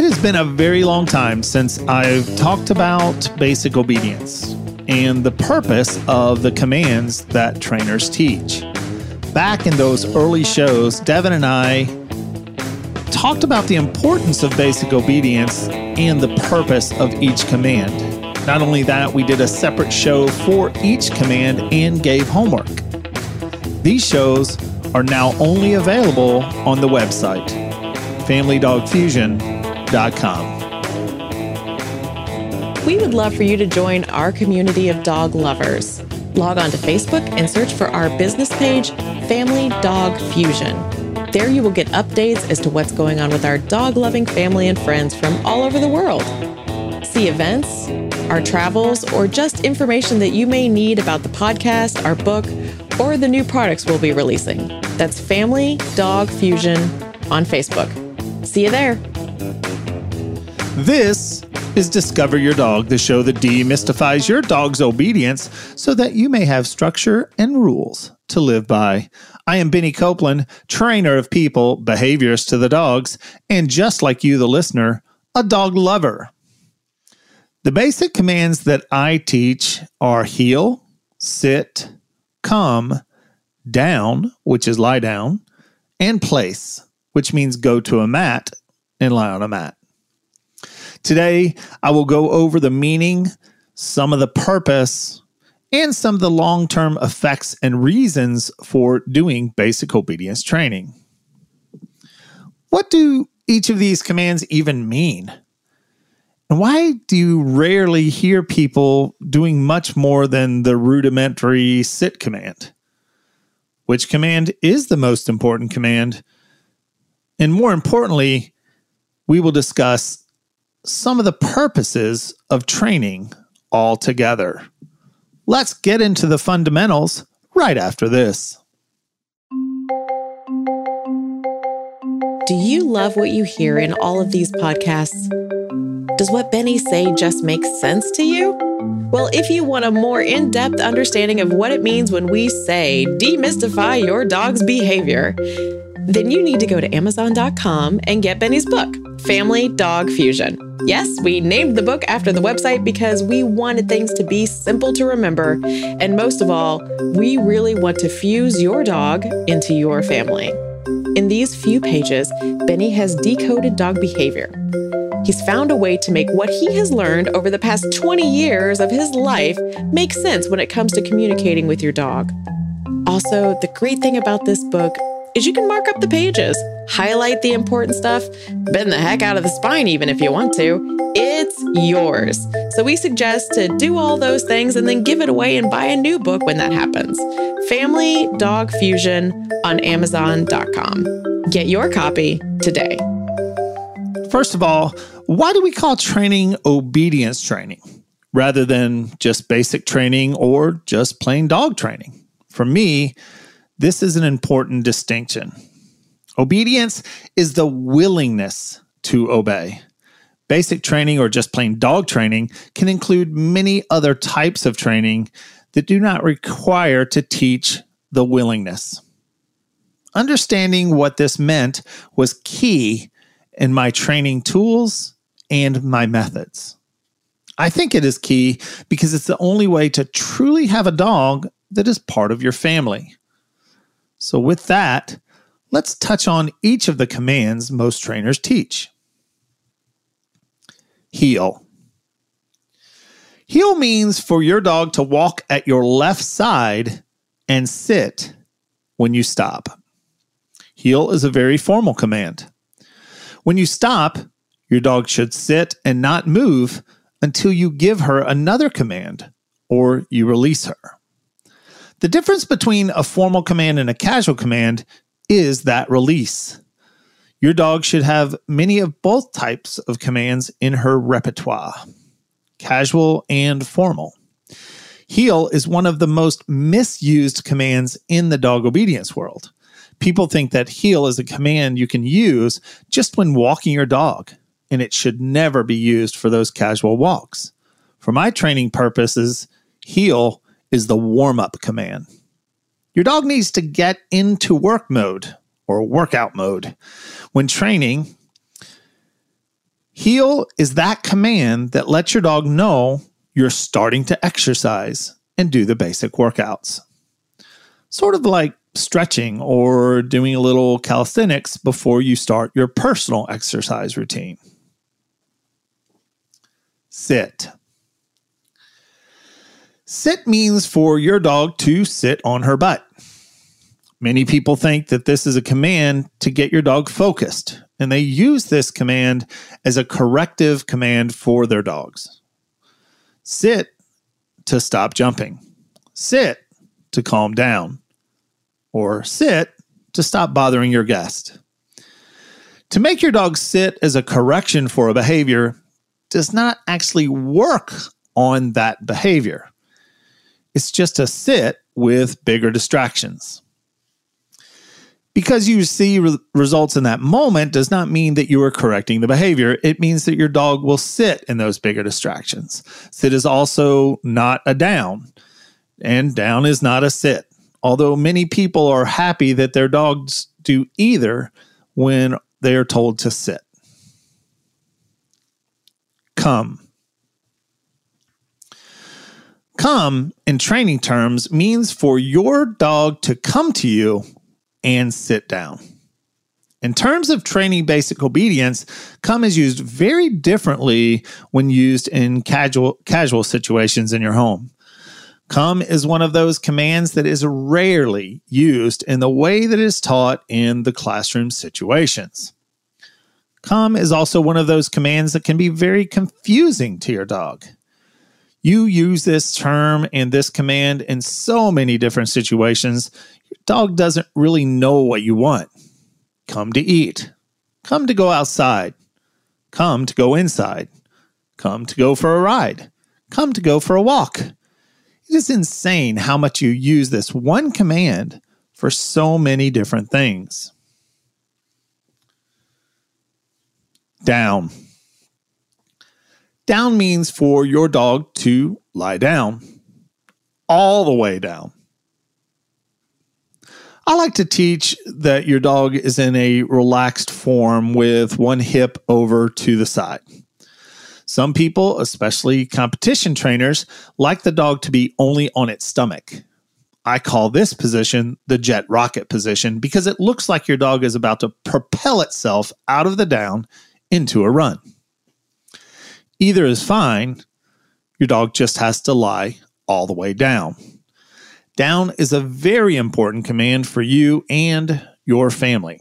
It has been a very long time since I've talked about basic obedience and the purpose of the commands that trainers teach. Back in those early shows, Devin and I talked about the importance of basic obedience and the purpose of each command. Not only that, we did a separate show for each command and gave homework. These shows are now only available on the website, We would love for you to join our community of dog lovers. Log on to Facebook and search for our business page, Family Dog Fusion. There you will get updates as to what's going on with our dog loving family and friends from all over the world. See events, our travels, or just information that you may need about the podcast, our book, or the new products we'll be releasing. That's Family Dog Fusion on Facebook. See you there. This is Discover Your Dog, the show that demystifies your dog's obedience so that you may have structure and rules to live by. I am Benny Copeland, trainer of people, behaviors to the dogs, and just like you, the listener, a dog lover. The basic commands that I teach are heel, sit, come, down, which is lie down, and place, which means go to a mat and lie on a mat. Today, I will go over the meaning, some of the purpose, and some of the long term effects and reasons for doing basic obedience training. What do each of these commands even mean? And why do you rarely hear people doing much more than the rudimentary sit command? Which command is the most important command? And more importantly, we will discuss some of the purposes of training altogether. Let's get into the fundamentals right after this. Do you love what you hear in all of these podcasts? Does what Benny say just make sense to you? Well, if you want a more in depth understanding of what it means when we say demystify your dog's behavior, then you need to go to Amazon.com and get Benny's book, Family Dog Fusion. Yes, we named the book after the website because we wanted things to be simple to remember. And most of all, we really want to fuse your dog into your family. In these few pages, Benny has decoded dog behavior. He's found a way to make what he has learned over the past 20 years of his life make sense when it comes to communicating with your dog. Also, the great thing about this book is you can mark up the pages, highlight the important stuff, bend the heck out of the spine even if you want to. It's yours. So we suggest to do all those things and then give it away and buy a new book when that happens. Family Dog Fusion on Amazon.com. Get your copy today. First of all, why do we call training obedience training rather than just basic training or just plain dog training? For me, this is an important distinction. Obedience is the willingness to obey. Basic training or just plain dog training can include many other types of training that do not require to teach the willingness. Understanding what this meant was key in my training tools and my methods. I think it is key because it's the only way to truly have a dog that is part of your family. So, with that, let's touch on each of the commands most trainers teach. Heel. Heel means for your dog to walk at your left side and sit when you stop. Heel is a very formal command. When you stop, your dog should sit and not move until you give her another command or you release her. The difference between a formal command and a casual command is that release. Your dog should have many of both types of commands in her repertoire casual and formal. Heel is one of the most misused commands in the dog obedience world. People think that heel is a command you can use just when walking your dog, and it should never be used for those casual walks. For my training purposes, heel is the warm up command. Your dog needs to get into work mode or workout mode. When training, heel is that command that lets your dog know you're starting to exercise and do the basic workouts. Sort of like stretching or doing a little calisthenics before you start your personal exercise routine. Sit. Sit means for your dog to sit on her butt. Many people think that this is a command to get your dog focused, and they use this command as a corrective command for their dogs. Sit to stop jumping, sit to calm down, or sit to stop bothering your guest. To make your dog sit as a correction for a behavior does not actually work on that behavior. It's just a sit with bigger distractions because you see re- results in that moment does not mean that you are correcting the behavior. It means that your dog will sit in those bigger distractions. Sit is also not a down, and down is not a sit. Although many people are happy that their dogs do either when they are told to sit. Come. Come in training terms means for your dog to come to you and sit down. In terms of training basic obedience, come is used very differently when used in casual casual situations in your home. Come is one of those commands that is rarely used in the way that is taught in the classroom situations. Come is also one of those commands that can be very confusing to your dog. You use this term and this command in so many different situations, dog doesn't really know what you want. Come to eat. Come to go outside. Come to go inside. Come to go for a ride. Come to go for a walk. It is insane how much you use this one command for so many different things. Down. Down means for your dog to lie down, all the way down. I like to teach that your dog is in a relaxed form with one hip over to the side. Some people, especially competition trainers, like the dog to be only on its stomach. I call this position the jet rocket position because it looks like your dog is about to propel itself out of the down into a run. Either is fine, your dog just has to lie all the way down. Down is a very important command for you and your family.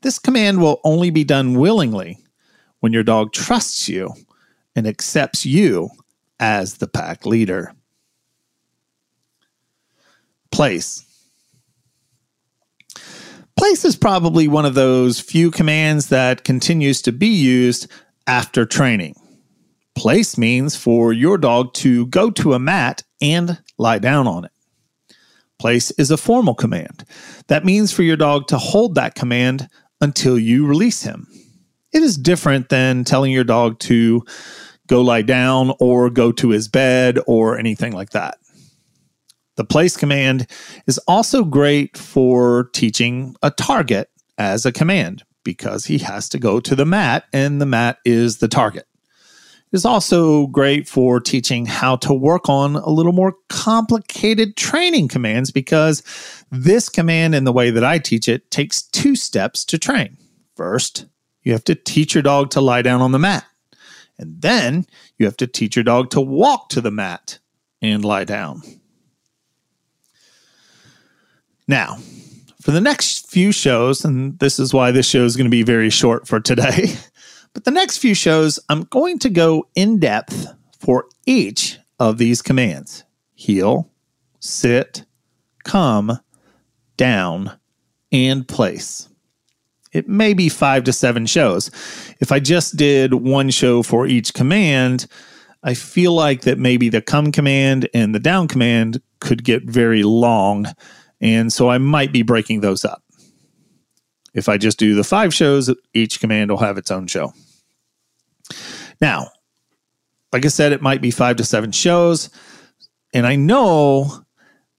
This command will only be done willingly when your dog trusts you and accepts you as the pack leader. Place. Place is probably one of those few commands that continues to be used after training. Place means for your dog to go to a mat and lie down on it. Place is a formal command. That means for your dog to hold that command until you release him. It is different than telling your dog to go lie down or go to his bed or anything like that. The place command is also great for teaching a target as a command because he has to go to the mat and the mat is the target is also great for teaching how to work on a little more complicated training commands because this command, in the way that I teach it, takes two steps to train. First, you have to teach your dog to lie down on the mat. And then you have to teach your dog to walk to the mat and lie down. Now, for the next few shows, and this is why this show is going to be very short for today, But the next few shows, I'm going to go in depth for each of these commands heel, sit, come, down, and place. it may be five to seven shows. If I just did one show for each command, I feel like that maybe the come command and the down command could get very long. And so I might be breaking those up. If I just do the five shows, each command will have its own show. Now, like I said, it might be five to seven shows. And I know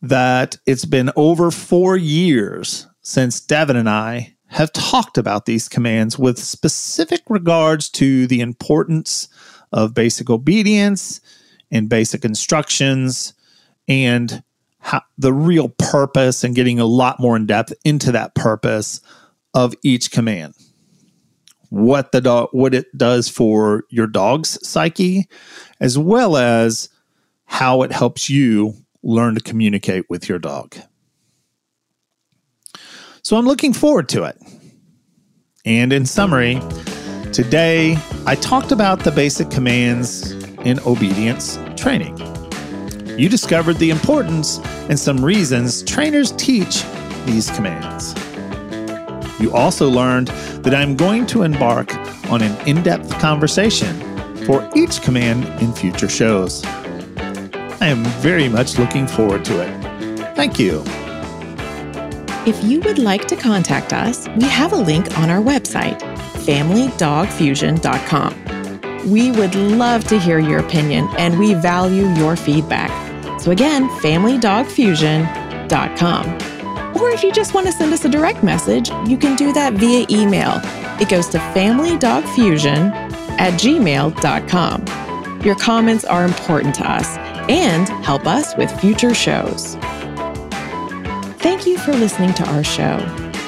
that it's been over four years since Devin and I have talked about these commands with specific regards to the importance of basic obedience and basic instructions and how, the real purpose and getting a lot more in depth into that purpose of each command what the dog what it does for your dog's psyche as well as how it helps you learn to communicate with your dog. So I'm looking forward to it. And in summary, today I talked about the basic commands in obedience training. You discovered the importance and some reasons trainers teach these commands. You also learned that I'm going to embark on an in depth conversation for each command in future shows. I am very much looking forward to it. Thank you. If you would like to contact us, we have a link on our website, familydogfusion.com. We would love to hear your opinion and we value your feedback. So, again, familydogfusion.com. Or if you just want to send us a direct message, you can do that via email. It goes to familydogfusion at gmail.com. Your comments are important to us and help us with future shows. Thank you for listening to our show.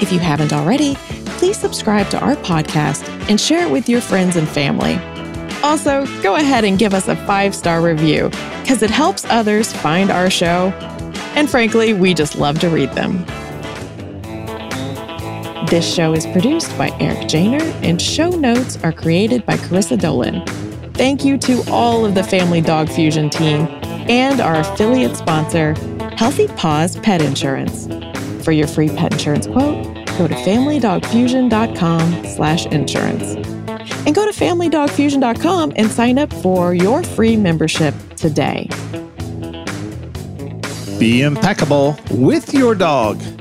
If you haven't already, please subscribe to our podcast and share it with your friends and family. Also, go ahead and give us a five star review because it helps others find our show. And frankly, we just love to read them. This show is produced by Eric Janer, and show notes are created by Carissa Dolan. Thank you to all of the Family Dog Fusion team and our affiliate sponsor, Healthy Paws Pet Insurance. For your free pet insurance quote, go to familydogfusion.com slash insurance. And go to familydogfusion.com and sign up for your free membership today. Be impeccable with your dog.